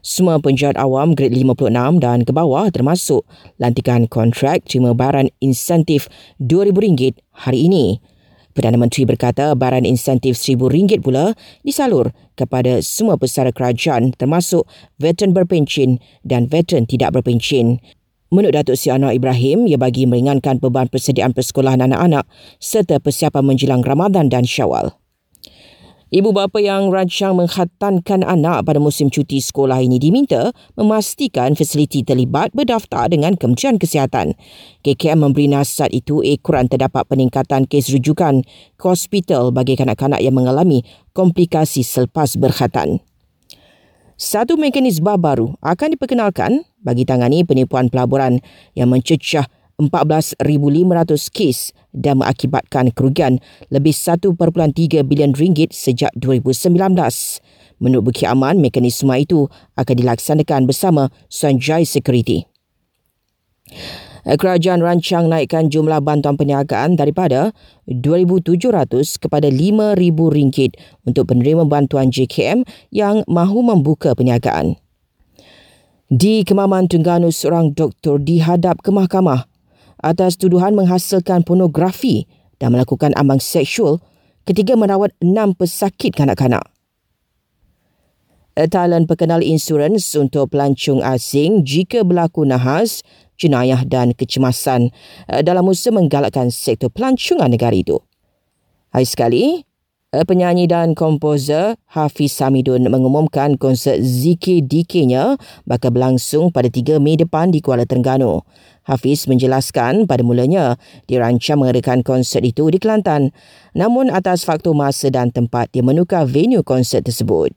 Semua penjualan awam grade 56 dan ke bawah termasuk lantikan kontrak terima baran insentif RM2,000 hari ini. Perdana Menteri berkata baran insentif RM1,000 pula disalur kepada semua pesara kerajaan termasuk veteran berpencin dan veteran tidak berpencin. Menurut Datuk Seri Anwar Ibrahim, ia bagi meringankan beban persediaan persekolahan anak-anak serta persiapan menjelang Ramadan dan Syawal. Ibu bapa yang rancang menghatankan anak pada musim cuti sekolah ini diminta memastikan fasiliti terlibat berdaftar dengan Kementerian Kesihatan. KKM memberi nasihat itu ekoran terdapat peningkatan kes rujukan ke hospital bagi kanak-kanak yang mengalami komplikasi selepas berkhatan. Satu mekanisme baru akan diperkenalkan bagi tangani penipuan pelaburan yang mencecah 14,500 kes dan mengakibatkan kerugian lebih 1.3 bilion ringgit sejak 2019. Menurut Bukit Aman, mekanisme itu akan dilaksanakan bersama Sanjay Security. Kerajaan rancang naikkan jumlah bantuan perniagaan daripada 2,700 kepada 5,000 ringgit untuk penerima bantuan JKM yang mahu membuka perniagaan. Di Kemaman Terengganu, seorang doktor dihadap ke mahkamah atas tuduhan menghasilkan pornografi dan melakukan ambang seksual ketika merawat enam pesakit kanak-kanak. Thailand perkenal insurans untuk pelancong asing jika berlaku nahas, jenayah dan kecemasan eh, dalam usaha menggalakkan sektor pelancongan negara itu. Hai sekali, penyanyi dan komposer Hafiz Samidun mengumumkan konsert Zikir DK-nya bakal berlangsung pada 3 Mei depan di Kuala Terengganu. Hafiz menjelaskan pada mulanya dirancang mengadakan konsert itu di Kelantan. Namun atas faktor masa dan tempat dia menukar venue konsert tersebut.